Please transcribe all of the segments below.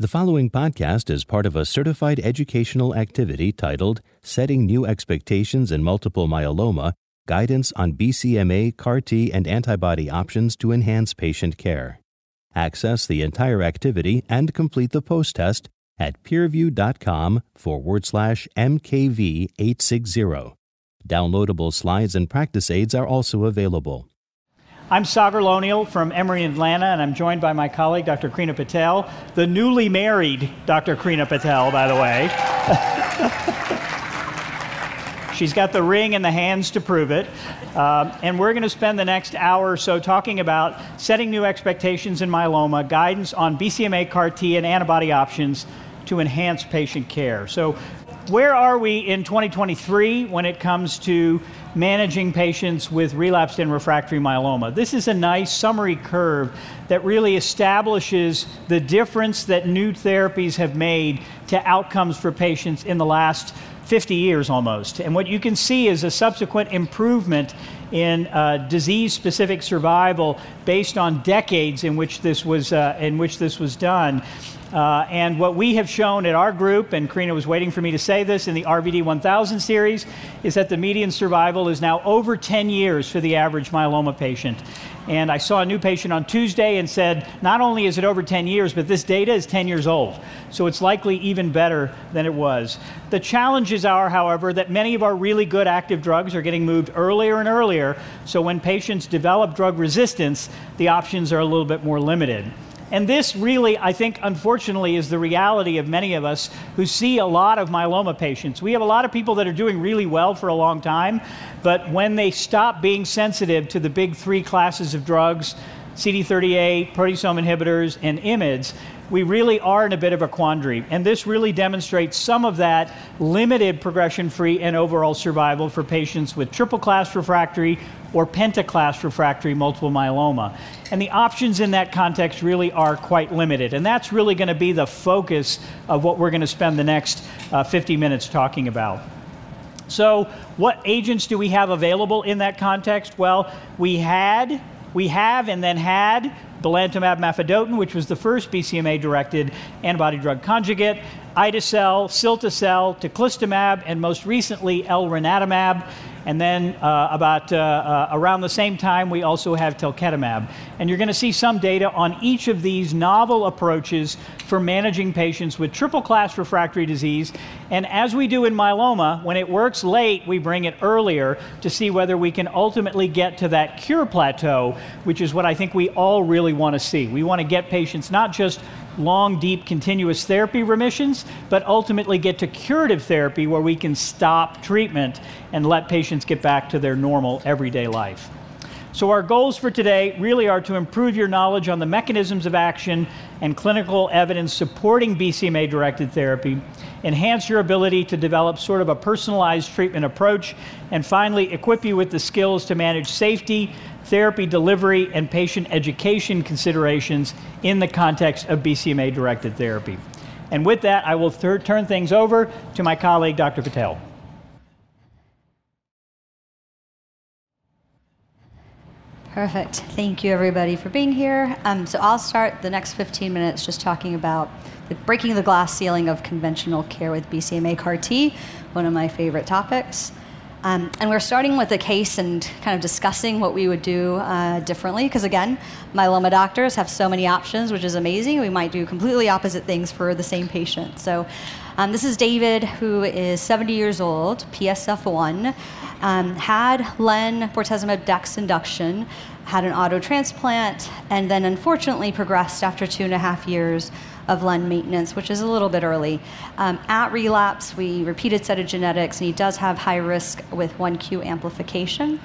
The following podcast is part of a certified educational activity titled Setting New Expectations in Multiple Myeloma Guidance on BCMA, CAR T, and Antibody Options to Enhance Patient Care. Access the entire activity and complete the post test at peerview.com forward slash MKV860. Downloadable slides and practice aids are also available. I'm Sagar Lonial from Emory Atlanta, and I'm joined by my colleague, Dr. Krina Patel, the newly married Dr. Krina Patel, by the way. She's got the ring and the hands to prove it. Um, and we're going to spend the next hour or so talking about setting new expectations in myeloma, guidance on BCMA CAR T and antibody options to enhance patient care. So, where are we in 2023 when it comes to managing patients with relapsed and refractory myeloma. This is a nice summary curve that really establishes the difference that new therapies have made to outcomes for patients in the last 50 years almost. And what you can see is a subsequent improvement in uh, disease-specific survival based on decades in which this was uh, in which this was done. Uh, and what we have shown at our group, and Krina was waiting for me to say this in the RVD 1000 series, is that the median survival is now over 10 years for the average myeloma patient. And I saw a new patient on Tuesday and said, not only is it over 10 years, but this data is 10 years old. So it's likely even better than it was. The challenges are, however, that many of our really good active drugs are getting moved earlier and earlier. So when patients develop drug resistance, the options are a little bit more limited. And this really, I think, unfortunately, is the reality of many of us who see a lot of myeloma patients. We have a lot of people that are doing really well for a long time, but when they stop being sensitive to the big three classes of drugs, CD38, proteasome inhibitors, and IMiDs, we really are in a bit of a quandary. And this really demonstrates some of that limited progression free and overall survival for patients with triple class refractory or pentaclass refractory multiple myeloma. And the options in that context really are quite limited. And that's really going to be the focus of what we're going to spend the next uh, 50 minutes talking about. So, what agents do we have available in that context? Well, we had, we have, and then had belantamab mafodotin, which was the first BCMA-directed antibody drug conjugate, ide-cel, cilta-cel, teclistamab, and most recently elranatamab. And then uh, about uh, uh, around the same time, we also have talquetamab. And you're going to see some data on each of these novel approaches for managing patients with triple class refractory disease. And as we do in myeloma, when it works late, we bring it earlier to see whether we can ultimately get to that cure plateau, which is what I think we all really want to see. We want to get patients not just long, deep, continuous therapy remissions, but ultimately get to curative therapy where we can stop treatment and let patients get back to their normal everyday life. So, our goals for today really are to improve your knowledge on the mechanisms of action and clinical evidence supporting BCMA directed therapy, enhance your ability to develop sort of a personalized treatment approach, and finally, equip you with the skills to manage safety, therapy delivery, and patient education considerations in the context of BCMA directed therapy. And with that, I will th- turn things over to my colleague, Dr. Patel. Perfect. Thank you, everybody, for being here. Um, so I'll start the next 15 minutes just talking about the breaking the glass ceiling of conventional care with BCMA CAR T, one of my favorite topics. Um, and we're starting with a case and kind of discussing what we would do uh, differently, because again, myeloma doctors have so many options, which is amazing. We might do completely opposite things for the same patient. So, um, this is David, who is 70 years old, PSF1, um, had len bortezomib dex induction, had an auto transplant, and then unfortunately progressed after two and a half years of Len maintenance, which is a little bit early. Um, at relapse, we repeated cytogenetics, and he does have high risk with 1Q amplification.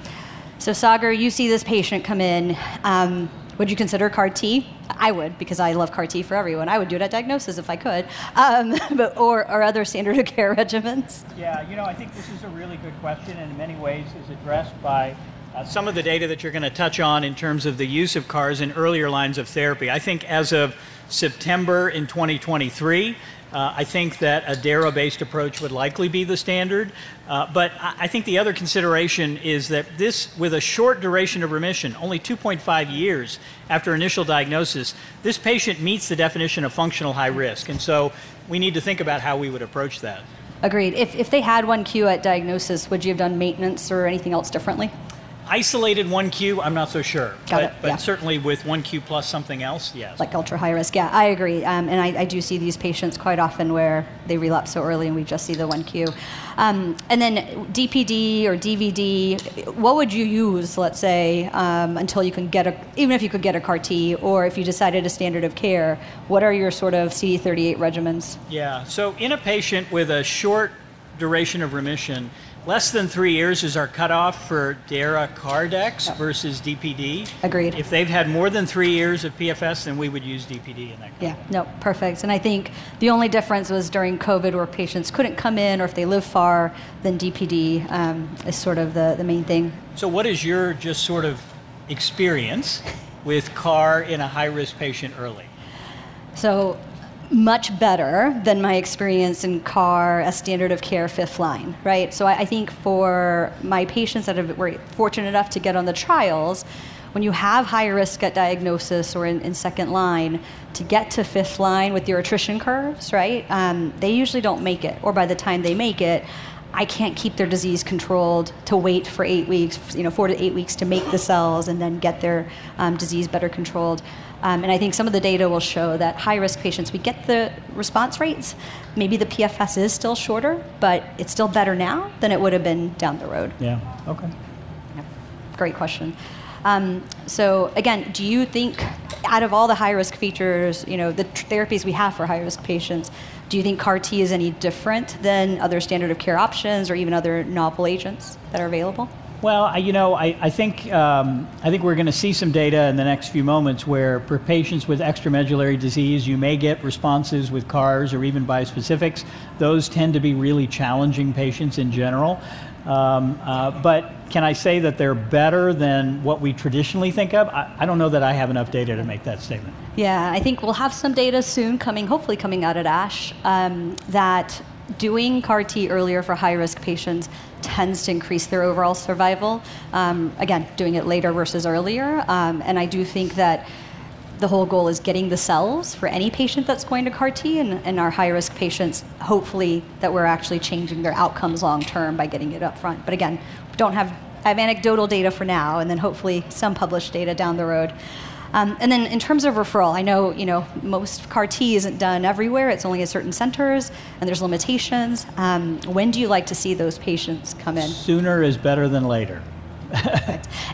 So, Sagar, you see this patient come in. Um, would you consider CAR T? I would, because I love CAR T for everyone. I would do it at diagnosis if I could, um, but, or, or other standard of care regimens. Yeah, you know, I think this is a really good question, and in many ways is addressed by uh, some of the data that you're going to touch on in terms of the use of CARs in earlier lines of therapy. I think as of September in 2023, uh, I think that a DARA based approach would likely be the standard. Uh, but I think the other consideration is that this, with a short duration of remission, only 2.5 years after initial diagnosis, this patient meets the definition of functional high risk. And so we need to think about how we would approach that. Agreed. If, if they had 1Q at diagnosis, would you have done maintenance or anything else differently? Isolated 1Q, I'm not so sure. Got but it, but yeah. certainly with 1Q plus something else, yes. Like ultra high risk, yeah, I agree. Um, and I, I, do see these patients quite often where they relapse so early and we just see the 1Q. Um, and then DPD or DVD, what would you use, let's say, um, until you can get a, even if you could get a CAR T, or if you decided a standard of care, what are your sort of CD38 regimens? Yeah, so in a patient with a short duration of remission, less than three years is our cutoff for DARA Cardex versus DPD. Agreed. If they've had more than three years of PFS, then we would use DPD in that case. Yeah, no, perfect. And I think the only difference was during COVID where patients couldn't come in or if they live far, then DPD um, is sort of the, the main thing. So, what is your just sort of experience with CAR in a high risk patient early? So much better than my experience in CAR as standard of care fifth line, right? So I, I think for my patients that have, were fortunate enough to get on the trials, when you have high risk at diagnosis or in, in second line, to get to fifth line with your attrition curves, right? Um, they usually don't make it, or by the time they make it, I can't keep their disease controlled to wait for eight weeks, you know, four to eight weeks to make the cells and then get their um, disease better controlled. Um, and I think some of the data will show that high risk patients, we get the response rates. Maybe the PFS is still shorter, but it's still better now than it would have been down the road. Yeah, okay. Great question. Um, so again, do you think out of all the high risk features, you know, the tr- therapies we have for high risk patients, do you think CAR T is any different than other standard of care options or even other novel agents that are available? Well, I, you know, I, I think um, I think we're going to see some data in the next few moments where for patients with extramedullary disease, you may get responses with CARs or even bispecifics. Those tend to be really challenging patients in general. Um, uh, but can I say that they're better than what we traditionally think of? I, I don't know that I have enough data to make that statement. Yeah, I think we'll have some data soon coming, hopefully coming out at ASH, um, that doing CAR T earlier for high risk patients tends to increase their overall survival. Um, again, doing it later versus earlier. Um, and I do think that the whole goal is getting the cells for any patient that's going to CAR T, and, and our high risk patients, hopefully, that we're actually changing their outcomes long term by getting it up front. But again, don't have, I have anecdotal data for now, and then hopefully some published data down the road. Um, and then in terms of referral, I know you know most CAR T isn't done everywhere. It's only at certain centers, and there's limitations. Um, when do you like to see those patients come in? Sooner is better than later.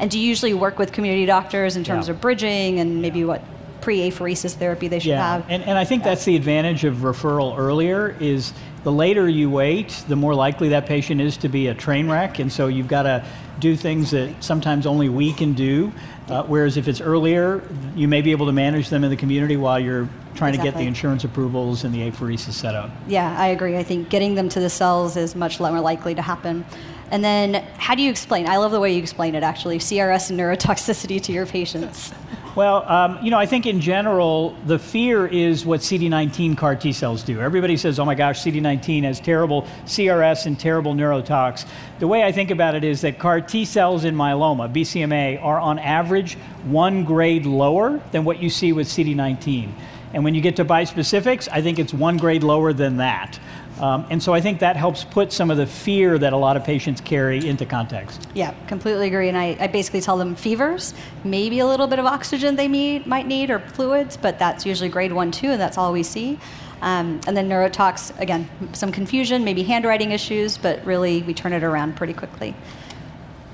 And do you usually work with community doctors in terms Yeah. of bridging and maybe what pre-apheresis therapy they should Yeah, have? and, and I think that's the advantage of referral earlier is the later you wait, the more likely that patient is to be a train wreck, and so you've got to do things that sometimes only we can do. Uh, whereas if it's earlier, you may be able to manage them in the community while you're trying to get the insurance approvals and the apheresis set up. Yeah, I agree. I think getting them to the cells is much more likely to happen. And then, how do you explain? I love the way you explain it. Actually, CRS and neurotoxicity to your patients. Well, um, you know, I think in general, the fear is what CD19 CAR T cells do. Everybody says, oh my gosh, CD19 has terrible CRS and terrible neurotox. The way I think about it is that CAR T cells in myeloma, BCMA, are on average one grade lower than what you see with CD19. And when you get to bispecifics, I think it's one grade lower than that. Um, and so I think that helps put some of the fear that a lot of patients carry into context. Yeah, completely agree. And I, I basically tell them fevers, maybe a little bit of oxygen they need, might need, or fluids, but that's usually grade one, two, and that's all we see. Um, and then neurotox, again, some confusion, maybe handwriting issues, but really we turn it around pretty quickly.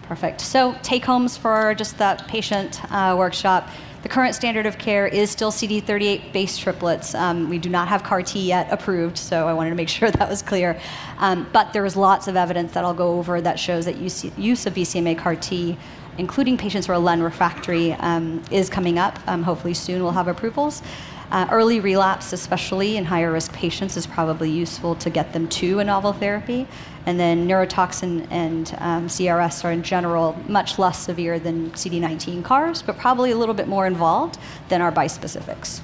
Perfect. So, take homes for just that patient uh, workshop. The current standard of care is still CD38 based triplets. Um, we do not have CAR T yet approved, so I wanted to make sure that was clear. Um, but there is lots of evidence that I'll go over that shows that use, use of BCMA CAR T, including patients who are LEN refractory, um, is coming up. Um, hopefully, soon we'll have approvals. Uh, early relapse, especially in higher risk patients, is probably useful to get them to a novel therapy. And then neurotoxin and um, CRS are in general much less severe than CD19 CARs, but probably a little bit more involved than our bispecifics.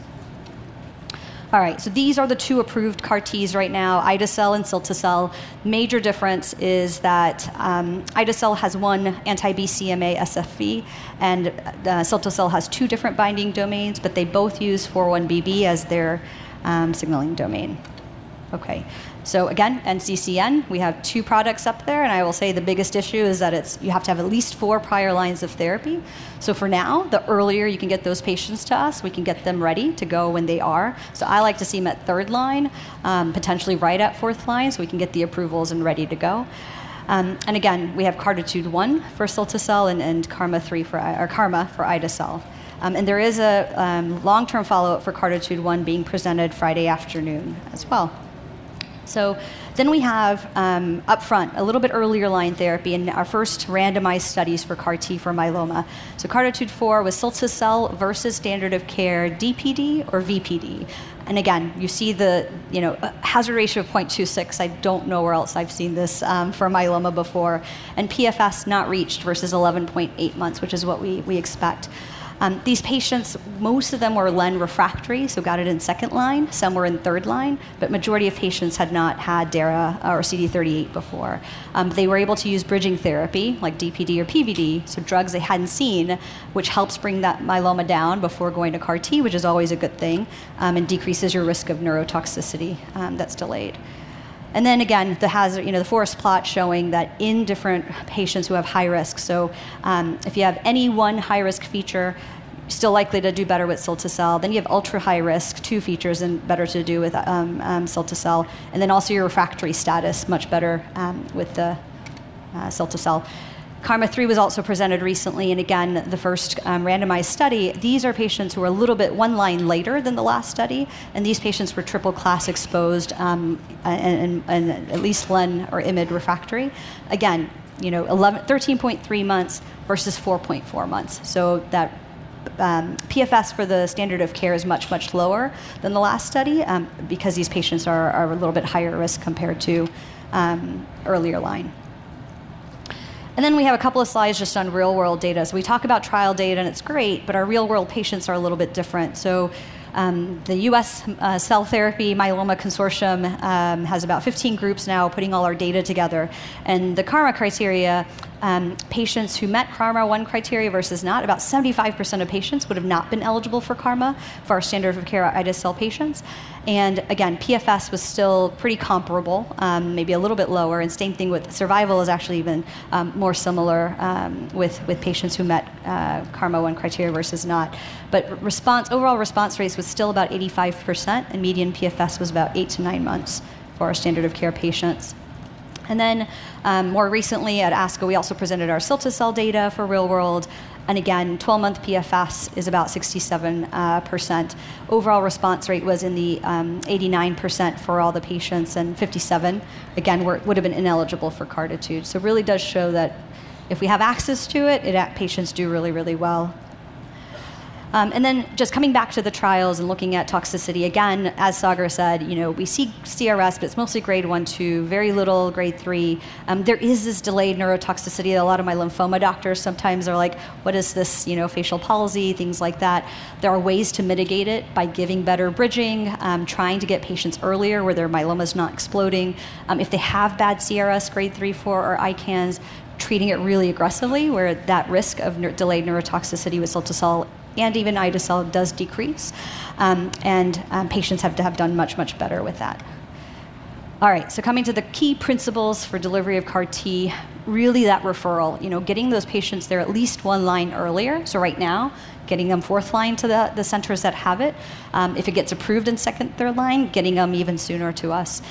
All right, so these are the two approved CAR Ts right now, ide-cel and cilta-cel. Major difference is that um, ide-cel has one anti-BCMA SFV, and uh, has two different binding domains, but they both use 41BB as their um, signaling domain. Okay, so again, NCCN, we have two products up there, and I will say the biggest issue is that it's you have to have at least four prior lines of therapy. So for now, the earlier you can get those patients to us, we can get them ready to go when they are. So I like to see them at third line, um, potentially right at fourth line, so we can get the approvals and ready to go. Um, and again, we have Cartitude 1 for cilta-cel and, and KarMMa 3 for, or KarMMa for ide-cel. Um, and there is a um, long-term follow-up for Cartitude 1 being presented Friday afternoon as well. So then we have um, up front a little bit earlier line therapy in our first randomized studies for CAR T for myeloma. So Cartitude 4 was cilta-cel versus standard of care DPD or VPD. And again, you see the you know hazard ratio of 0.26. I don't know where else I've seen this um, for myeloma before. And PFS not reached versus 11.8 months, which is what we, we expect. Um, these patients, most of them were len refractory, so got it in second line. Some were in third line, but majority of patients had not had DARA or CD38 before. Um, they were able to use bridging therapy, like DPD or PVD, so drugs they hadn't seen, which helps bring that myeloma down before going to CAR T, which is always a good thing, um, and decreases your risk of neurotoxicity um, that's delayed. And then again, the hazard, you know, the forest plot showing that in different patients who have high risk. So um, if you have any one high risk feature, still likely to do better with cilta-cel. Then you have ultra high risk, two features, and better to do with um, um, cilta-cel. And then also your refractory status, much better um, with the uh, cilta-cel. KarMMa 3 was also presented recently, and again, the first um, randomized study. These are patients who are a little bit one line later than the last study, and these patients were triple class exposed um, and, and, and, at least LEN or IMID refractory. Again, you know, 11, 13.3 months versus 4.4 months. So that um, PFS for the standard of care is much, much lower than the last study um, because these patients are, are, a little bit higher risk compared to um, earlier line. And then we have a couple of slides just on real world data. So we talk about trial data and it's great, but our real world patients are a little bit different. So um, the US uh, Cell Therapy Myeloma Consortium um, has about 15 groups now putting all our data together. And the KarMMa criteria um, patients who met KarMMa 1 criteria versus not, about 75% of patients would have not been eligible for KarMMa for our standard of care ide-cel patients. And again, PFS was still pretty comparable, um, maybe a little bit lower. And same thing with survival is actually even um, more similar um, with, with patients who met uh, KarMMa 1 criteria versus not. But response, overall response rates was still about 85%, and median PFS was about eight to nine months for our standard of care patients. And then um, more recently at ASCO, we also presented our cilta-cel data for real world. And again, 12 month PFS is about 67%. Uh, Overall response rate was in the um, 89% for all the patients, and 57 again were, would have been ineligible for Cartitude. So, really does show that if we have access to it, it patients do really, really well. Um, and then just coming back to the trials and looking at toxicity, again, as Sagar said, you know, we see CRS, but it's mostly grade one, two, very little grade three. Um, there is this delayed neurotoxicity. That a lot of my lymphoma doctors sometimes are like, what is this, you know, facial palsy, things like that. There are ways to mitigate it by giving better bridging, um, trying to get patients earlier where their myeloma is not exploding. Um, if they have bad CRS, grade three, four, or ICANS, treating it really aggressively, where that risk of ne- delayed neurotoxicity with cilta-cel and even ide-cel does decrease. Um, and um, patients have to have done much, much better with that. All right, so coming to the key principles for delivery of CAR T, really that referral, you know, getting those patients there at least one line earlier. So right now, getting them fourth line to the, the centers that have it. Um, if it gets approved in second, third line, getting them even sooner to us.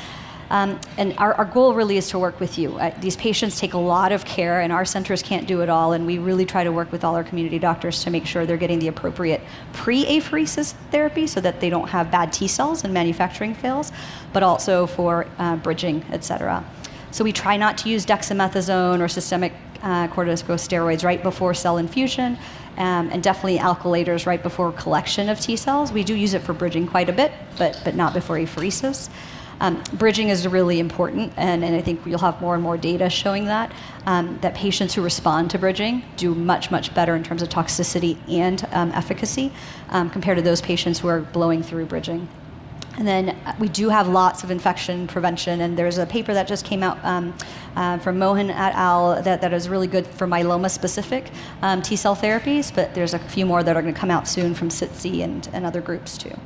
Um, and our, our, goal really is to work with you. Uh, these patients take a lot of care, and our centers can't do it all. And we really try to work with all our community doctors to make sure they're getting the appropriate pre apheresis therapy so that they don't have bad T cells and manufacturing fails, but also for uh, bridging, et cetera. So we try not to use dexamethasone or systemic uh, corticosteroids right before cell infusion. Um, and definitely alkylators right before collection of T cells. We do use it for bridging quite a bit, but, but not before apheresis. Um, bridging is really important, and, and I think you'll have more and more data showing that. Um, that patients who respond to bridging do much, much better in terms of toxicity and um, efficacy um, compared to those patients who are blowing through bridging. And then uh, we do have lots of infection prevention, and there's a paper that just came out um, uh, from Mohan et al. That, that is really good for myeloma specific um, T cell therapies, but there's a few more that are going to come out soon from SITC and, and other groups too.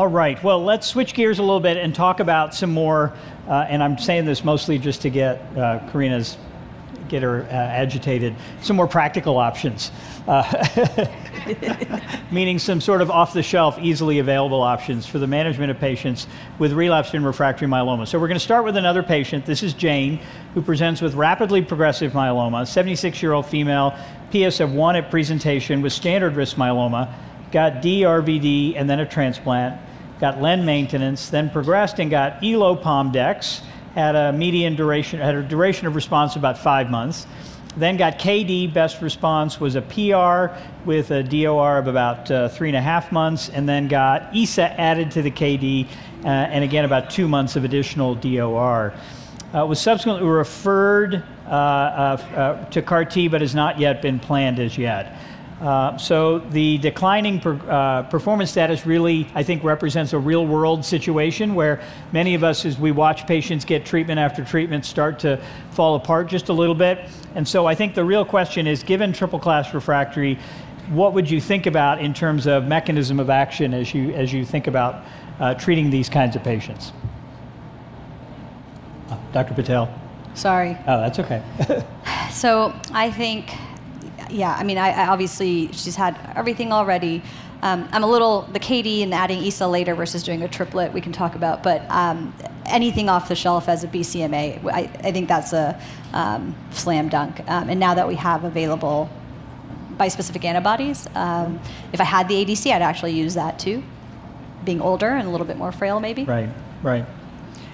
All right, well, let's switch gears a little bit and talk about some more, uh, and I'm saying this mostly just to get uh, Krina's get her uh, agitated, some more practical options. Uh, meaning some sort of off the shelf, easily available options for the management of patients with relapsed and refractory myeloma. So, we're going to start with another patient. This is Jane, who presents with rapidly progressive myeloma, 76 year old female, PS of 1 at presentation with standard risk myeloma, got DRVD and then a transplant, got LEN maintenance, then progressed and got ELO Pomdex, had a median duration, had a duration of response of about five months. Then got KD, best response was a PR with a DOR of about uh, three and a half months, and then got ISA added to the KD, uh, and again about two months of additional DOR. Uh, was subsequently referred uh, uh, uh, to CAR T, but has not yet been planned as yet. Uh, so the declining per, uh, performance status really, I think, represents a real world situation where many of us, as we watch patients get treatment after treatment, start to fall apart just a little bit. And so I think the real question is given triple class refractory, what would you think about in terms of mechanism of action as you, as you think about uh, treating these kinds of patients? Uh, Dr. Patel. Sorry. Oh, that's okay. so I think yeah, I mean, I, I obviously she's had everything already. Um, I'm a little the KD and adding ISA later versus doing a triplet we can talk about, but um, anything off the shelf as a BCMA, I, I think that's a um, slam dunk. Um, and now that we have available bispecific antibodies, um, if I had the ADC, I'd actually use that too. Being older and a little bit more frail, maybe. Right, right.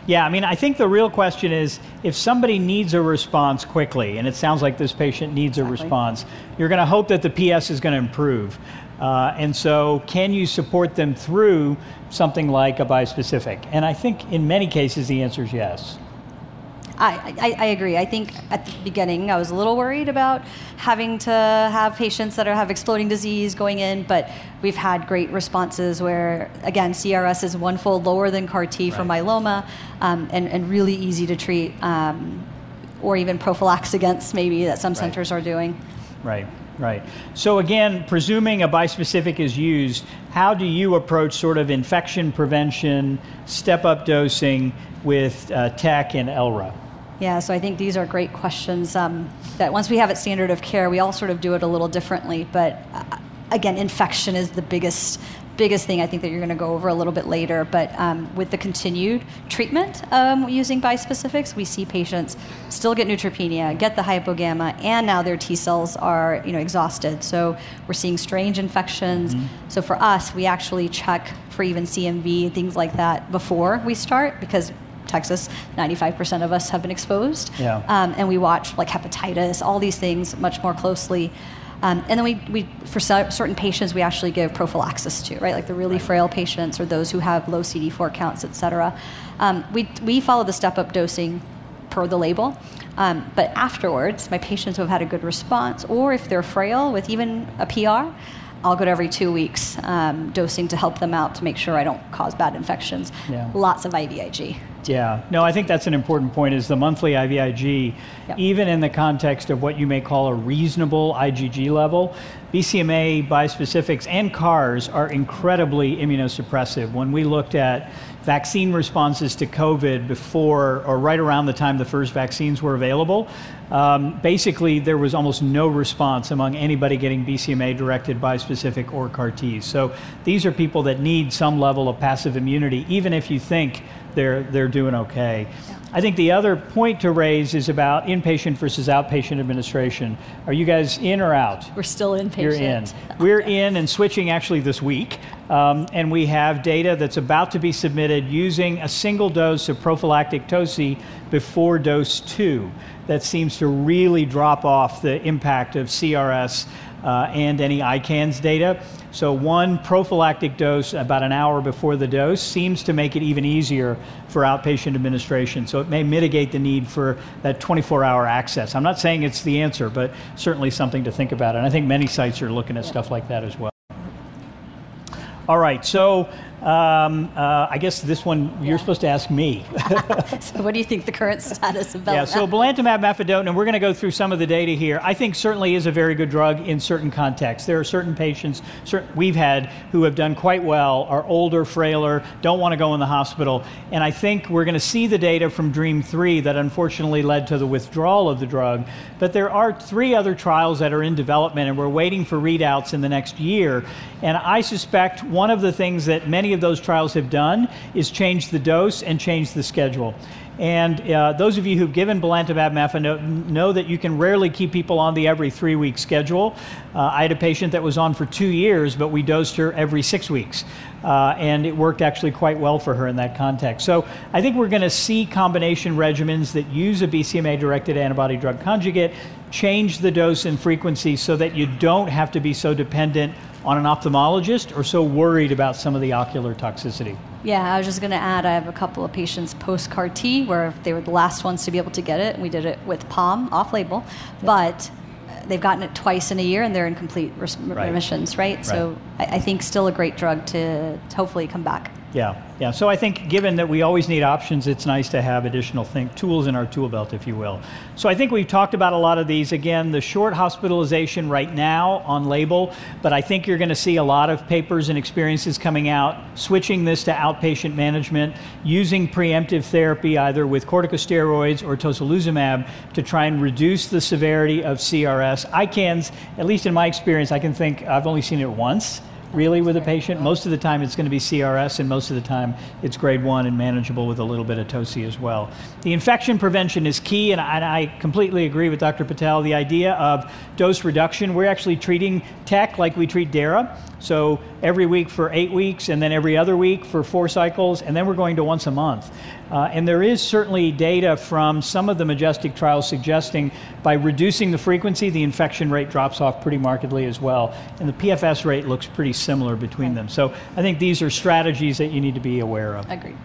Yeah, I mean, I think the real question is if somebody needs a response quickly, and it sounds like this patient needs exactly. a response, you're going to hope that the PS is going to improve. Uh, and so, can you support them through something like a bispecific? And I think in many cases the answer is yes. I, I, I, agree. I think at the beginning I was a little worried about having to have patients that are, have exploding disease going in, but we've had great responses where, again, CRS is one fold lower than CAR T right. for myeloma um, and, and really easy to treat, um, or even prophylax against, maybe, that some right. centers are doing. Right. Right. So again, presuming a bispecific is used, how do you approach sort of infection prevention, step-up dosing with uh, TEC and ELRA? Yeah, so I think these are great questions um, that once we have it standard of care, we all sort of do it a little differently. But uh, again, infection is the biggest biggest thing I think that you're going to go over a little bit later. But um, with the continued treatment um, using bispecifics, we see patients still get neutropenia, get the hypogamma, and now their T cells are you know exhausted. So we're seeing strange infections. Mm-hmm. So for us, we actually check for even CMV things like that before we start because Texas, 95% of us have been exposed. Yeah. Um, and we watch like hepatitis, all these things much more closely. Um, and then we, we, for certain patients, we actually give prophylaxis to, right? Like the really frail patients or those who have low CD4 counts, et cetera. Um, we, we follow the step up dosing per the label. Um, but afterwards, my patients who have had a good response, or if they're frail with even a PR, I'll go to every two weeks um, dosing to help them out to make sure I don't cause bad infections. Yeah. Lots of IVIG. Yeah, no, I think that's an important point is the monthly IVIG, yep. even in the context of what you may call a reasonable IgG level, BCMA bispecifics and CARs are incredibly immunosuppressive. When we looked at vaccine responses to COVID before or right around the time the first vaccines were available, um, basically there was almost no response among anybody getting BCMA directed bispecific or CAR Ts. So these are people that need some level of passive immunity, even if you think they're, they're doing okay. Yeah. I think the other point to raise is about inpatient versus outpatient administration. Are you guys in or out? We're still inpatient. You're in. We're in and switching actually this week. Um, and we have data that's about to be submitted using a single dose of prophylactic TOCI before dose two that seems to really drop off the impact of CRS uh, and any ICANS data. So, one prophylactic dose about an hour before the dose seems to make it even easier for outpatient administration. So, it may mitigate the need for that 24 hour access. I'm not saying it's the answer, but certainly something to think about. And I think many sites are looking at stuff like that as well. All right, so Um, uh, I guess this one you're supposed to ask me. so, what do you think the current status of belantamab? Yeah, so belantamab mafodotin, and we're going to go through some of the data here. I think certainly is a very good drug in certain contexts. There are certain patients certain, we've had who have done quite well, are older, frailer, don't want to go in the hospital, and I think we're going to see the data from DREAMM 3 that unfortunately led to the withdrawal of the drug. But there are three other trials that are in development, and we're waiting for readouts in the next year. And I suspect one of the things that many of those trials have done is change the dose and change the schedule. And uh, those of you who've given belantamab mafodotin know that you can rarely keep people on the every three week schedule. Uh, I had a patient that was on for two years, but we dosed her every six weeks. Uh, and it worked actually quite well for her in that context. So I think we're going to see combination regimens that use a BCMA directed antibody drug conjugate change the dose and frequency so that you don't have to be so dependent on an ophthalmologist or so worried about some of the ocular toxicity. Yeah, I was just going to add I have a couple of patients post CAR T where they were the last ones to be able to get it. And we did it with POM off label, yep. but uh, they've gotten it twice in a year and they're in complete res- right. remissions, right? right. So I, I, think still a great drug to, to hopefully come back. Yeah, yeah. So I think given that we always need options, it's nice to have additional thing, tools in our tool belt, if you will. So I think we've talked about a lot of these. Again, the short hospitalization right now on label, but I think you're going to see a lot of papers and experiences coming out switching this to outpatient management, using preemptive therapy either with corticosteroids or tocilizumab to try and reduce the severity of CRS. ICANS, at least in my experience, I can think I've only seen it once really with a patient. Most of the time it's going to be CRS, and most of the time it's grade one and manageable with a little bit of TOCI as well. The infection prevention is key, and I, completely agree with Dr. Patel. The idea of dose reduction, we're actually treating TEC like we treat DARA. So every week for eight weeks, and then every other week for four cycles, and then we're going to once a month. Uh, and there is certainly data from some of the MajesTEC trials suggesting by reducing the frequency, the infection rate drops off pretty markedly as well. And the PFS rate looks pretty similar between them. So I think these are strategies that you need to be aware of. Agreed.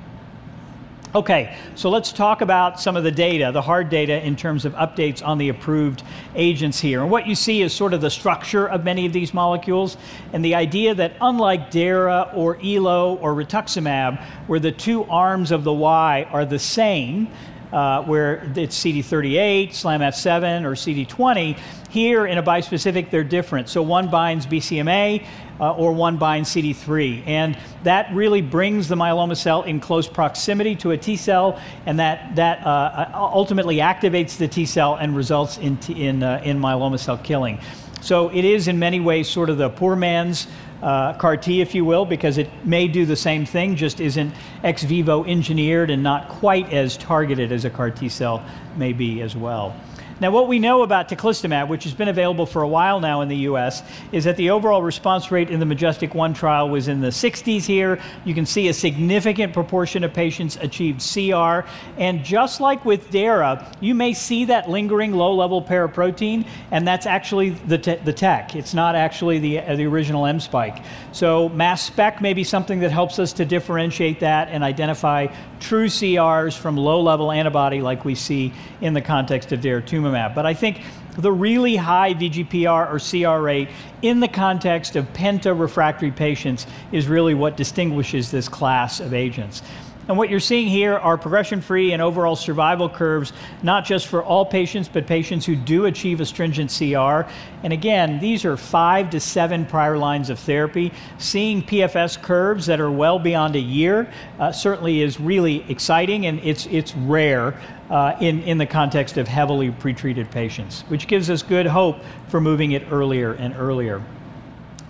Okay, so let's talk about some of the data, the hard data in terms of updates on the approved agents here. And what you see is sort of the structure of many of these molecules and the idea that unlike DARA or ELO or rituximab, where the two arms of the Y are the same, uh, where it's CD38, SLAMF7, or CD20. Here in a bispecific, they're different. So one binds BCMA uh, or one binds CD3. And that really brings the myeloma cell in close proximity to a T cell, and that, that uh, ultimately activates the T cell and results in, t- in, uh, in myeloma cell killing. So it is in many ways sort of the poor man's uh, CAR T, if you will, because it may do the same thing, just isn't ex vivo engineered and not quite as targeted as a CAR T cell may be as well. Now, what we know about teclistamab, which has been available for a while now in the US, is that the overall response rate in the MajesTEC 1 trial was in the 60s here. You can see a significant proportion of patients achieved CR. And just like with DARA, you may see that lingering low level paraprotein, and that's actually the, te- the TEC. It's not actually the, uh, the original M spike. So, mass spec may be something that helps us to differentiate that and identify true CRs from low level antibody like we see in the context of But I think the really high VGPR or CR rate in the context of penta refractory patients is really what distinguishes this class of agents. And what you're seeing here are progression free and overall survival curves, not just for all patients, but patients who do achieve a stringent CR. And again, these are five to seven prior lines of therapy. Seeing PFS curves that are well beyond a year uh, certainly is really exciting and it's, it's rare. Uh, in, in the context of heavily pretreated patients, which gives us good hope for moving it earlier and earlier.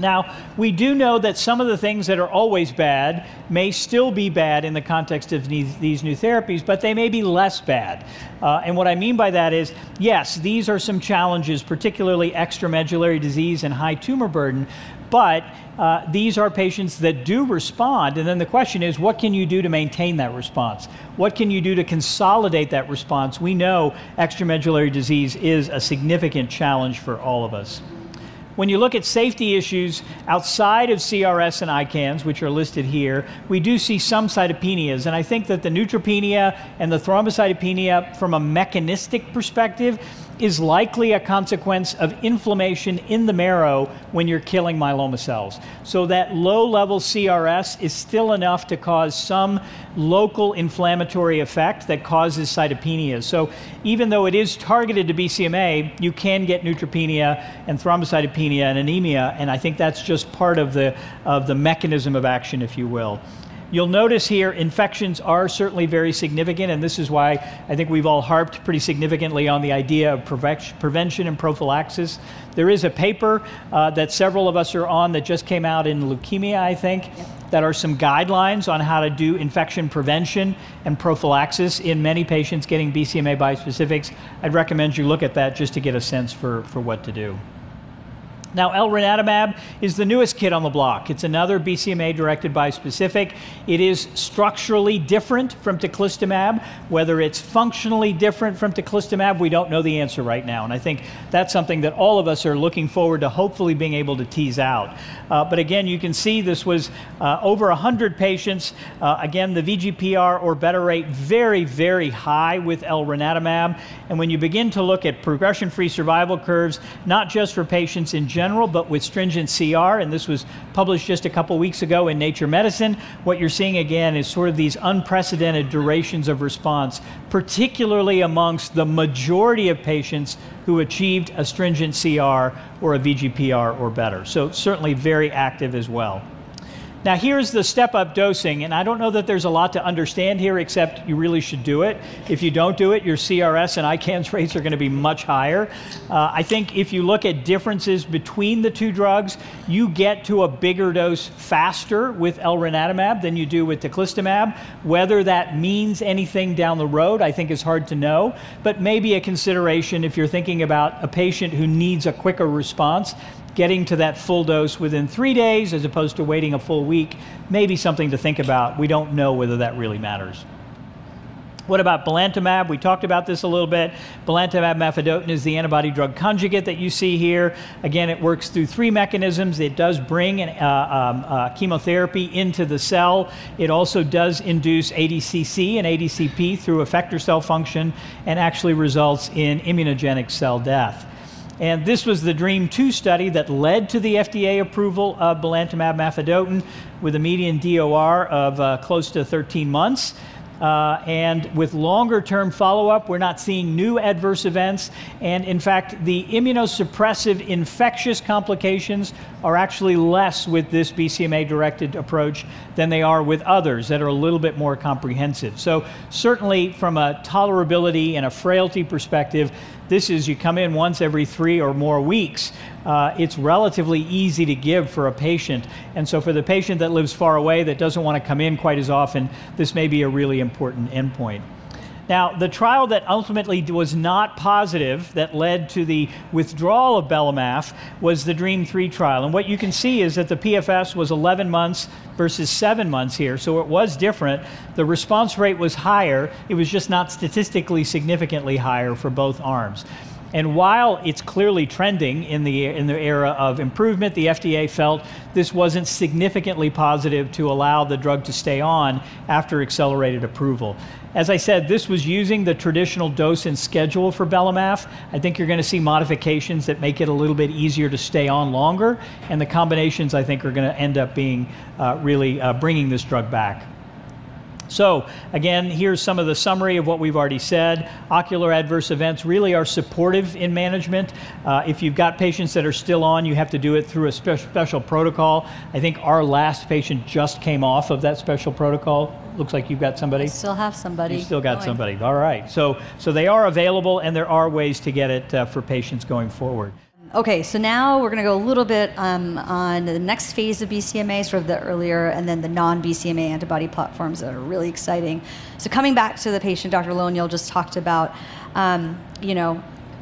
Now, we do know that some of the things that are always bad may still be bad in the context of these new therapies, but they may be less bad. Uh, and what I mean by that is, yes, these are some challenges, particularly extramedullary disease and high tumor burden, but uh, these are patients that do respond. And then the question is, what can you do to maintain that response? What can you do to consolidate that response? We know extramedullary disease is a significant challenge for all of us. When you look at safety issues outside of CRS and ICANS, which are listed here, we do see some cytopenias. And I think that the neutropenia and the thrombocytopenia, from a mechanistic perspective, is likely a consequence of inflammation in the marrow when you're killing myeloma cells. So that low level CRS is still enough to cause some local inflammatory effect that causes cytopenia. So even though it is targeted to BCMA, you can get neutropenia and thrombocytopenia and anemia, and I think that's just part of the, of the mechanism of action, if you will. You'll notice here infections are certainly very significant, and this is why I think we've all harped pretty significantly on the idea of prevention and prophylaxis. There is a paper uh, that several of us are on that just came out in leukemia, I think, yep. that are some guidelines on how to do infection prevention and prophylaxis in many patients getting BCMA bispecifics. I'd recommend you look at that just to get a sense for, for what to do. Now, elranatamab is the newest kid on the block. It's another BCMA-directed bispecific. It is structurally different from teclistamab. Whether it's functionally different from teclistamab, we don't know the answer right now. And I think that's something that all of us are looking forward to hopefully being able to tease out. Uh, but again, you can see this was uh, over 100 patients. Uh, again, the VGPR or better rate very, very high with elranatamab. And when you begin to look at progression-free survival curves, not just for patients in general, but with stringent CR, and this was published just a couple weeks ago in Nature Medicine, what you're seeing again is sort of these unprecedented durations of response, particularly amongst the majority of patients who achieved a stringent CR or a VGPR or better. So certainly very active as well. Now, here's the step up dosing, and I don't know that there's a lot to understand here except you really should do it. If you don't do it, your CRS and ICANS rates are going to be much higher. Uh, I think if you look at differences between the two drugs, you get to a bigger dose faster with elranatamab than you do with teclistamab. Whether that means anything down the road, I think is hard to know, but maybe a consideration if you're thinking about a patient who needs a quicker response getting to that full dose within three days as opposed to waiting a full week may be something to think about. We don't know whether that really matters. What about belantamab? We talked about this a little bit. Belantamab mafodotin is the antibody drug conjugate that you see here. Again, it works through three mechanisms. It does bring an, uh, um, uh, chemotherapy into the cell. It also does induce ADCC and ADCP through effector cell function and actually results in immunogenic cell death. And this was the DREAMM 2 study that led to the FDA approval of belantamab mafodotin with a median DOR of uh, close to 13 months. Uh, and with longer term follow up, we're not seeing new adverse events. And in fact, the immunosuppressive infectious complications are actually less with this BCMA directed approach than they are with others that are a little bit more comprehensive. So, certainly, from a tolerability and a frailty perspective, this is you come in once every three or more weeks. Uh, it's relatively easy to give for a patient. And so, for the patient that lives far away that doesn't want to come in quite as often, this may be a really important endpoint. Now, the trial that ultimately was not positive that led to the withdrawal of Belamaf was the DREAMM 3 trial. And what you can see is that the PFS was 11 months versus 7 months here, so it was different. The response rate was higher, it was just not statistically significantly higher for both arms. And while it's clearly trending in the, in the era of improvement, the FDA felt this wasn't significantly positive to allow the drug to stay on after accelerated approval. As I said, this was using the traditional dose and schedule for Belamaf. I think you're going to see modifications that make it a little bit easier to stay on longer, and the combinations I think are going to end up being uh, really uh, bringing this drug back. So, again, here's some of the summary of what we've already said. Ocular adverse events really are supportive in management. Uh, if you've got patients that are still on, you have to do it through a spe- special protocol. I think our last patient just came off of that special protocol. Looks like you've got somebody. I still have somebody. You still got going. somebody. All right. So, so they are available, and there are ways to get it uh, for patients going forward. Okay, so now we're going to go a little bit um, on the next phase of BCMA, sort of the earlier and then the non BCMA antibody platforms that are really exciting. So, coming back to the patient Dr. Lonial just talked about, um, you know,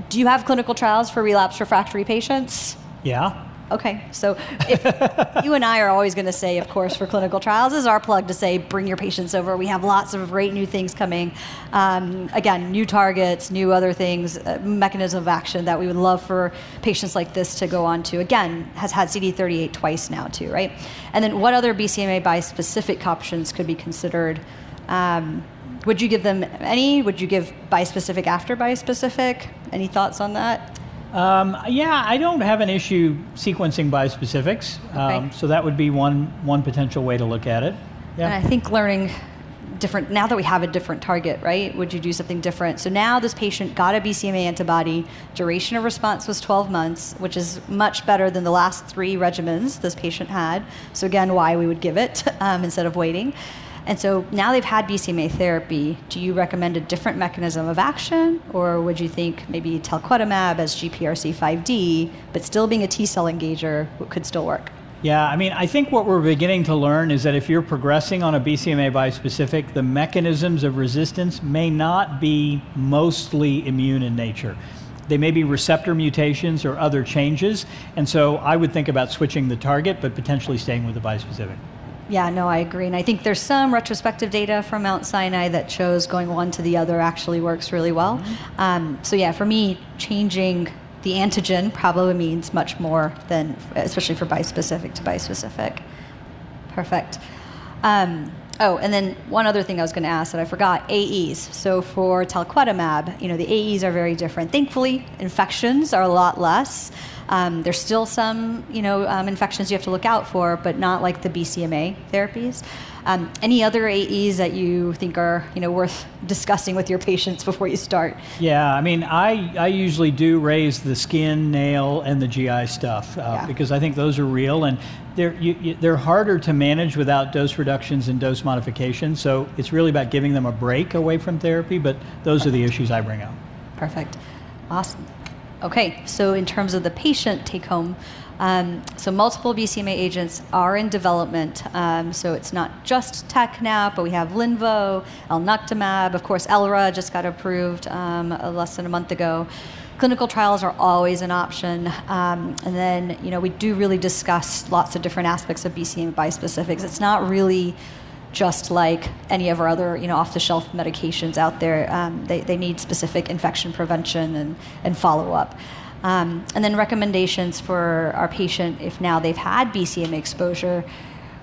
do you have clinical trials for relapse refractory patients? Yeah. Okay, so if you and I are always going to say, of course, for clinical trials, is our plug to say, bring your patients over. We have lots of great new things coming. Um, again, new targets, new other things, uh, mechanism of action that we would love for patients like this to go on to. Again, has had CD38 twice now, too, right? And then what other BCMA bispecific options could be considered? Um, would you give them any? Would you give bispecific after bispecific? Any thoughts on that? Um, yeah, I don't have an issue sequencing bispecifics, um, Okay. so that would be one one potential way to look at it. And Yeah. I think learning different, now that we have a different target, right? Would you do something different? So now this patient got a BCMA antibody, duration of response was 12 months, which is much better than the last three regimens this patient had. So again, why we would give it um, instead of waiting. And so now they've had BCMA therapy. Do you recommend a different mechanism of action, or would you think maybe talquetamab as GPRC5D, but still being a T cell engager could still work? Yeah, I mean, I think what we're beginning to learn is that if you're progressing on a BCMA bispecific, the mechanisms of resistance may not be mostly immune in nature. They may be receptor mutations or other changes, and so I would think about switching the target, but potentially staying with the bispecific. Yeah, no, I agree. And I think there's some retrospective data from Mount Sinai that shows going one to the other actually works really well. Um, so, yeah, for me, changing the antigen probably means much more than, especially for bispecific to bispecific. Perfect. Um, oh, and then one other thing I was going to ask that I forgot AEs. So for talquetamab, you know, the AEs are very different. Thankfully, infections are a lot less. Um, there's still some, you know, um, infections you have to look out for, but not like the BCMA therapies. Um, any other AEs that you think are, you know, worth discussing with your patients before you start? Yeah, I mean, I, I usually do raise the skin, nail, and the GI stuff uh, Yeah. because I think those are real and they're, you, you, they're harder to manage without dose reductions and dose modifications. So it's really about giving them a break away from therapy, but those are the issues I bring up. Perfect. Awesome. Okay, so in terms of the patient take home, um, so multiple BCMA agents are in development. Um, so it's not just TACNAP, but we have Linvo, Alnuctamab. Of course, Elra just got approved um, less than a month ago. Clinical trials are always an option. Um, and then, you know, we do really discuss lots of different aspects of BCMA bispecifics. It's not really just like any of our other you know off-the-shelf medications out there. Um, they, they need specific infection prevention and, and follow-up. Um, and then recommendations for our patient if now they've had BCMA exposure.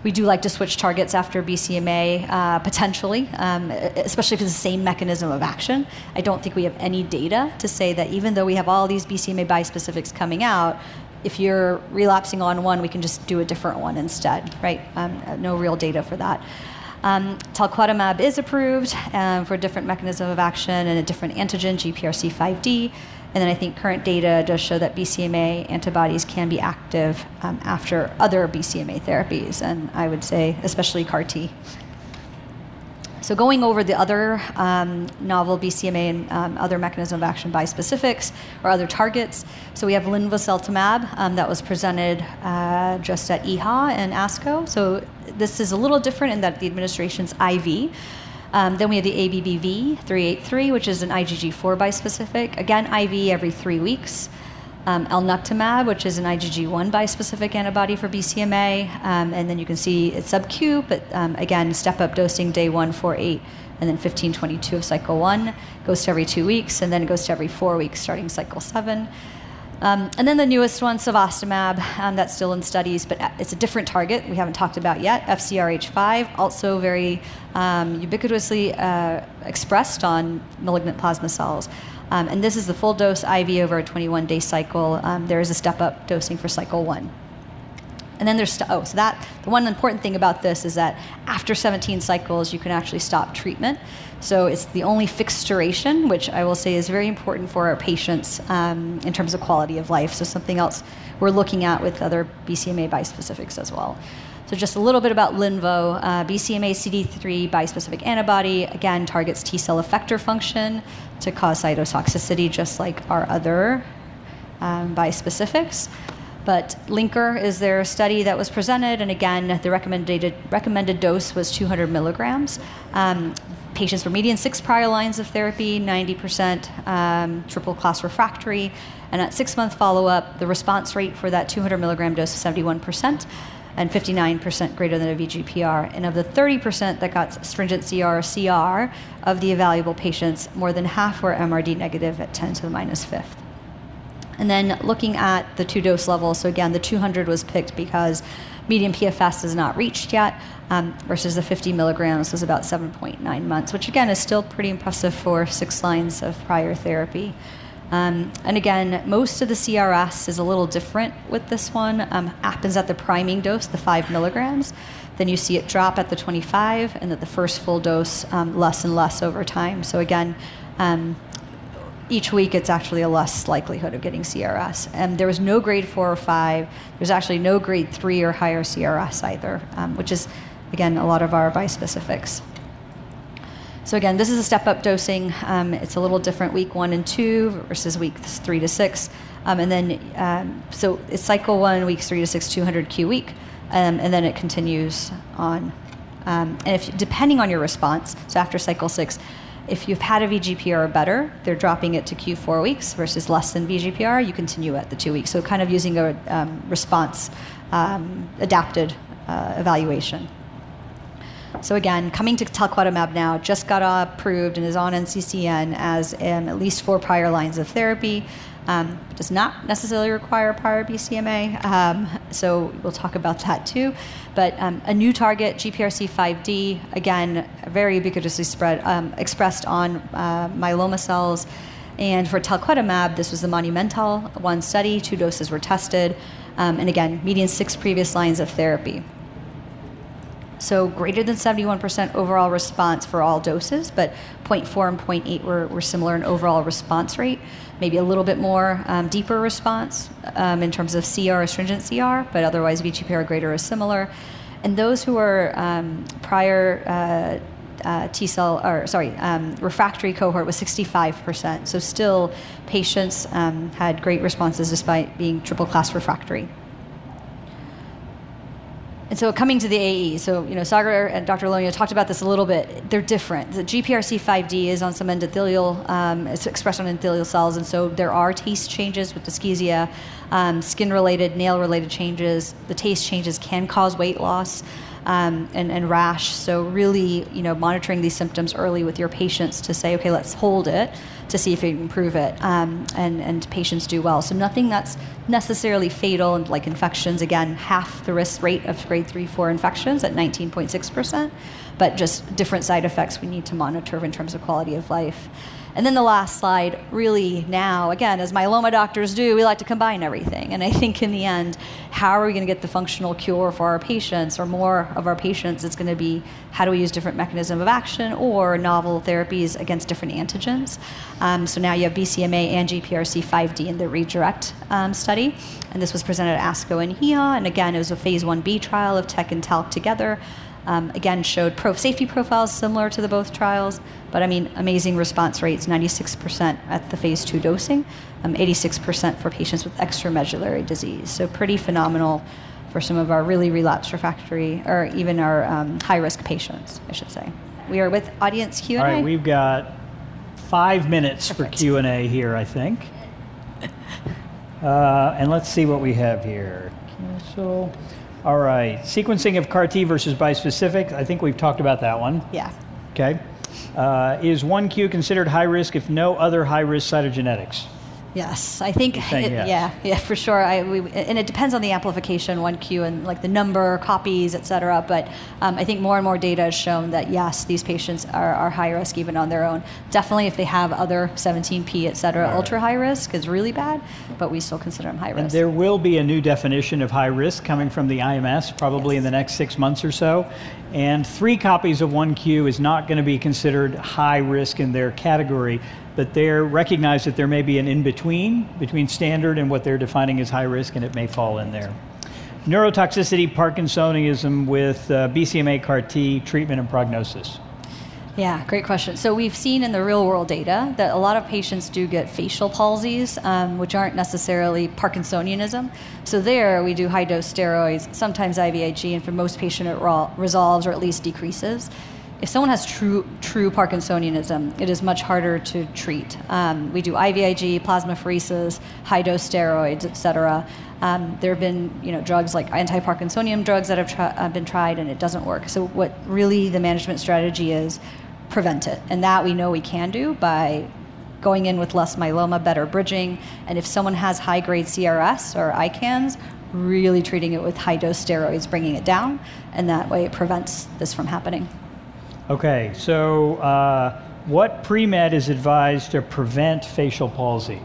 We do like to switch targets after BCMA uh, potentially, um, especially if it's the same mechanism of action. I don't think we have any data to say that even though we have all these BCMA bispecifics coming out, if you're relapsing on one, we can just do a different one instead, right? Um, no real data for that. Um, talquetamab is approved um, for a different mechanism of action and a different antigen, GPRC5D. And then I think current data does show that BCMA antibodies can be active um, after other BCMA therapies, and I would say especially CAR T. So going over the other um, novel BCMA and um, other mechanism of action bispecifics or other targets. So we have linvoseltamab um, that was presented uh, just at EHA and ASCO. So this is a little different in that the administration's IV. Um, then we have the ABBV 383, which is an IgG4 bispecific. Again, IV every three weeks. Um, alnuctamab, which is an IgG1 bispecific antibody for BCMA. Um, and then you can see it's sub-Q, but um, again, step-up dosing day one, four, eight, and then 15, 22 of cycle one. Goes to every two weeks, and then it goes to every four weeks starting cycle seven. Um, and then the newest one, Cevostamab, um, that's still in studies, but it's a different target we haven't talked about yet. FCRH5, also very um, ubiquitously uh, expressed on malignant plasma cells. Um, and this is the full dose IV over a 21 day cycle. Um, there is a step up dosing for cycle one. And then there's, oh, so that, the one important thing about this is that after 17 cycles, you can actually stop treatment. So it's the only fixed duration, which I will say is very important for our patients um, in terms of quality of life. So something else we're looking at with other BCMA bispecifics as well. So just a little bit about Linvo, uh, BCMA CD3 bispecific antibody, again, targets T cell effector function to cause cytotoxicity, just like our other um, bispecifics. But linker is their study that was presented, and again, the recommended recommended dose was 200 milligrams. Um, patients were median six prior lines of therapy, 90% um, triple class refractory, and at six month follow up, the response rate for that 200 milligram dose was 71% and 59% greater than a VGPR. And of the 30% that got stringent CR CR of the evaluable patients, more than half were MRD negative at 10 to the minus fifth. And then looking at the two dose levels, so again, the 200 was picked because Median PFS is not reached yet, um, versus the 50 milligrams was about 7.9 months, which again is still pretty impressive for six lines of prior therapy. Um, and again, most of the CRS is a little different with this one. Um, happens at the priming dose, the five milligrams. Then you see it drop at the 25, and at the first full dose, um, less and less over time. So again, um, each week it's actually a less likelihood of getting CRS. And there was no grade four or five. There's actually no grade three or higher CRS either, um, which is, again, a lot of our bispecifics. So again, this is a step-up dosing. Um, it's a little different week one and two versus week three to six. Um, and then, um, so it's cycle one, weeks three to six, 200 Q week, um, and then it continues on. Um, and if depending on your response, so after cycle six, if you've had a VGPR or better, they're dropping it to Q4 weeks versus less than VGPR, you continue at the two weeks. So kind of using a um, response adapted uh, evaluation. So again, coming to talquetamab now, just got approved and is on NCCN as um, at least four prior lines of therapy. Um, does not necessarily require prior BCMA, um, so we'll talk about that too. But um, a new target, GPRC5D, again, very ubiquitously spread, um, expressed on uh, myeloma cells. And for talquetamab, this was the MonumenTAL one study. Two doses were tested, um, and again, median six previous lines of therapy. So greater than 71% overall response for all doses, but 0.4 and 0.8 were, were similar in overall response rate. Maybe a little bit more um, deeper response um, in terms of CR or stringent CR, but otherwise VGPR greater is similar. And those who were um, prior uh, uh, T cell, or sorry, um, refractory cohort was 65%. So still, patients um, had great responses despite being triple class refractory. And so coming to the AE, so you know, Sagar and Dr. Lonial talked about this a little bit. They're different. The GPRC5D is on some endothelial, um, it's expressed on endothelial cells, and so there are taste changes with dysgeusia, um, skin-related, nail-related changes. The taste changes can cause weight loss um, and, and rash. So really, you know, monitoring these symptoms early with your patients to say, okay, let's hold it to see if you can improve it, um, and and patients do well. So nothing that's necessarily fatal, and like infections. Again, half the risk rate of grade three, four infections at 19.6 percent, but just different side effects we need to monitor in terms of quality of life. And then the last slide, really now, again, as myeloma doctors do, we like to combine everything. And I think in the end, how are we going to get the functional cure for our patients or more of our patients? It's going to be how do we use different mechanism of action or novel therapies against different antigens. Um, so now you have BCMA and GPRC5D in the redirect um, study. And this was presented at ASCO and EHA. And again, it was a phase 1B trial of TEC and TALC together. Um, again, showed pro- safety profiles similar to the both trials, but I mean, amazing response rates 96% at the phase two dosing, um, 86% for patients with extramedullary disease. So, pretty phenomenal for some of our really relapsed refractory or even our um, high risk patients, I should say. We are with audience Q&A. All right, we've got five minutes Perfect. for Q&A here, I think. Uh, and let's see what we have here. So, all right. Sequencing of CAR T versus bispecific. I think we've talked about that one. Yeah. Okay. Uh, is 1Q considered high risk if no other high risk cytogenetics? Yes, I think it, yes. yeah, yeah, for sure. I, we, and it depends on the amplification, one Q, and like the number, copies, et cetera. But um, I think more and more data has shown that yes, these patients are, are high risk even on their own. Definitely, if they have other 17p, et cetera, right. ultra high risk is really bad, but we still consider them high risk. And there will be a new definition of high risk coming from the IMS probably yes. in the next six months or so. And three copies of 1Q is not going to be considered high risk in their category but they recognize that there may be an in between between standard and what they're defining as high risk, and it may fall in there. Neurotoxicity, Parkinsonism with uh, BCMA CAR T treatment and prognosis. Yeah, great question. So we've seen in the real world data that a lot of patients do get facial palsies, um, which aren't necessarily Parkinsonianism. So there we do high dose steroids, sometimes IVIG, and for most patients it resolves or at least decreases if someone has true true Parkinsonianism, it is much harder to treat. Um, we do IVIG, plasmapheresis, high dose steroids, et cetera. Um, there have been you know drugs like anti-Parkinsonian drugs that have uh, been tried and it doesn't work. So what really the management strategy is prevent it, and that we know we can do by going in with less myeloma, better bridging, and if someone has high grade CRS or ICANS, really treating it with high dose steroids, bringing it down, and that way it prevents this from happening. Okay, so uh, what pre med is advised to prevent facial palsy?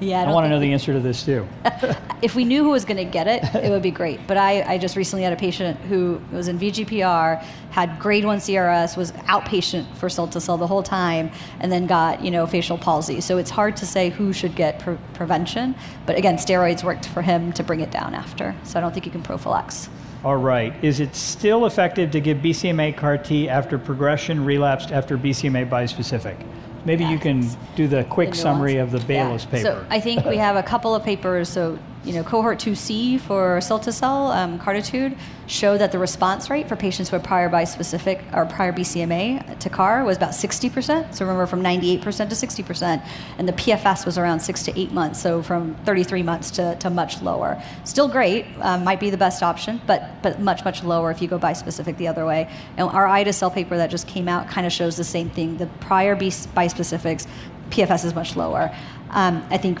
Yeah, I, I want to know the answer to this too. if we knew who was going to get it, it would be great. But I, I just recently had a patient who was in VGPR, had grade one CRS, was outpatient for Cilta-cel the whole time, and then got you know facial palsy. So it's hard to say who should get pre- prevention. But again, steroids worked for him to bring it down after. So I don't think you can prophylax. All right. Is it still effective to give BCMA CAR T after progression relapsed after BCMA bispecific? Maybe yes. you can do the quick summary of the Baylis yeah. paper. So I think we have a couple of papers. So you know, cohort 2C for Cilta-cel, um, Cartitude, showed that the response rate for patients who had prior bispecific or prior BCMA to CAR was about 60%. So remember, from 98% to 60%. And the PFS was around six to eight months, so from 33 months to, to much lower. Still great, um, might be the best option, but, but much, much lower if you go bispecific the other way. And our ide-cel paper that just came out kind of shows the same thing. The prior bispecifics, PFS is much lower. Um, I think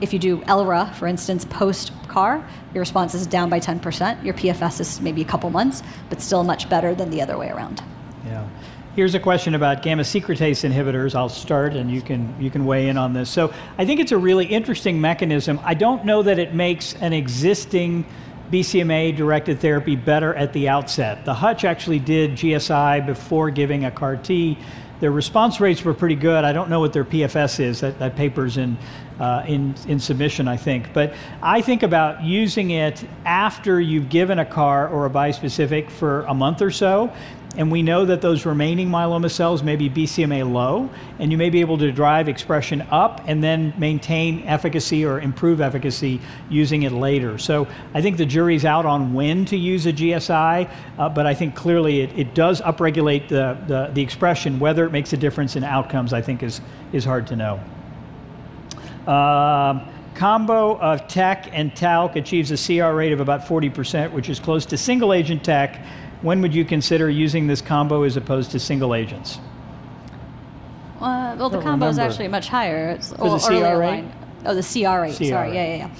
if you do ELRA, for instance, post CAR, your response is down by 10%. Your PFS is maybe a couple months, but still much better than the other way around. Yeah. Here's a question about gamma secretase inhibitors. I'll start and you can you can weigh in on this. So I think it's a really interesting mechanism. I don't know that it makes an existing BCMA directed therapy better at the outset. The Hutch actually did GSI before giving a CAR T their response rates were pretty good. I don't know what their PFS is. That, that paper's in, uh, in, in submission, I think. But I think about using it after you've given a CAR or a bispecific for a month or so and we know that those remaining myeloma cells may be BCMA low, and you may be able to drive expression up and then maintain efficacy or improve efficacy using it later. So I think the jury's out on when to use a GSI, uh, but I think clearly it, it does upregulate the, the, the, expression. Whether it makes a difference in outcomes, I think, is, is hard to know. Uh, combo of TEC and TALC achieves a CR rate of about 40%, which is close to single agent TEC when would you consider using this combo as opposed to single agents? Uh, well, the combo remember. is actually much higher. It's For the CR rate? Line. Oh, the CR rate. CR Sorry, yeah, yeah, yeah.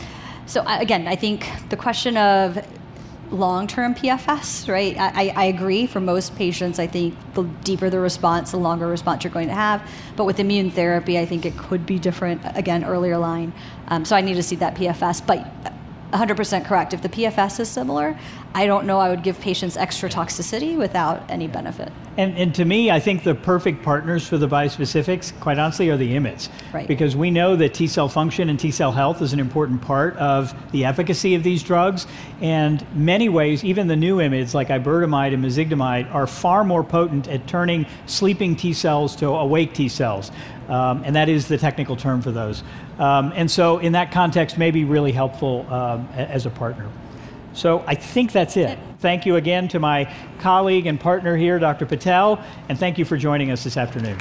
So uh, again, I think the question of long-term PFS, right? I, I, agree. For most patients, I think the deeper the response, the longer response you're going to have. But with immune therapy, I think it could be different. Again, earlier line. Um, so I need to see that PFS. But 100% correct. If the PFS is similar, I don't know I would give patients extra toxicity without any benefit. And, and to me, I think the perfect partners for the bispecifics, quite honestly, are the IMiDs. Right. Because we know that T cell function and T cell health is an important part of the efficacy of these drugs. And many ways, even the new IMiDs like iberdomide and mezigdomide are far more potent at turning sleeping T cells to awake T cells. Um, and that is the technical term for those. Um, and so, in that context, may be really helpful um, as a partner. So, I think that's it. Thank you again to my colleague and partner here, Dr. Patel, and thank you for joining us this afternoon.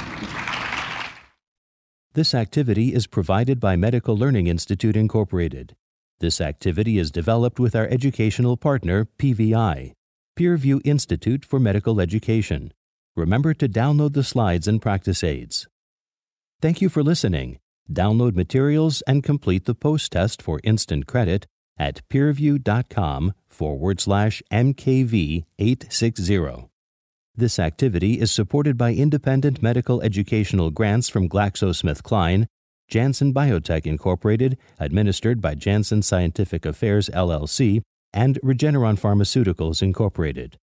This activity is provided by Medical Learning Institute, Incorporated. This activity is developed with our educational partner, PVI, Peerview Institute for Medical Education. Remember to download the slides and practice aids. Thank you for listening. Download materials and complete the post test for instant credit at peerview.com forward slash MKV 860. This activity is supported by independent medical educational grants from GlaxoSmithKline, Janssen Biotech Incorporated, administered by Janssen Scientific Affairs LLC, and Regeneron Pharmaceuticals Incorporated.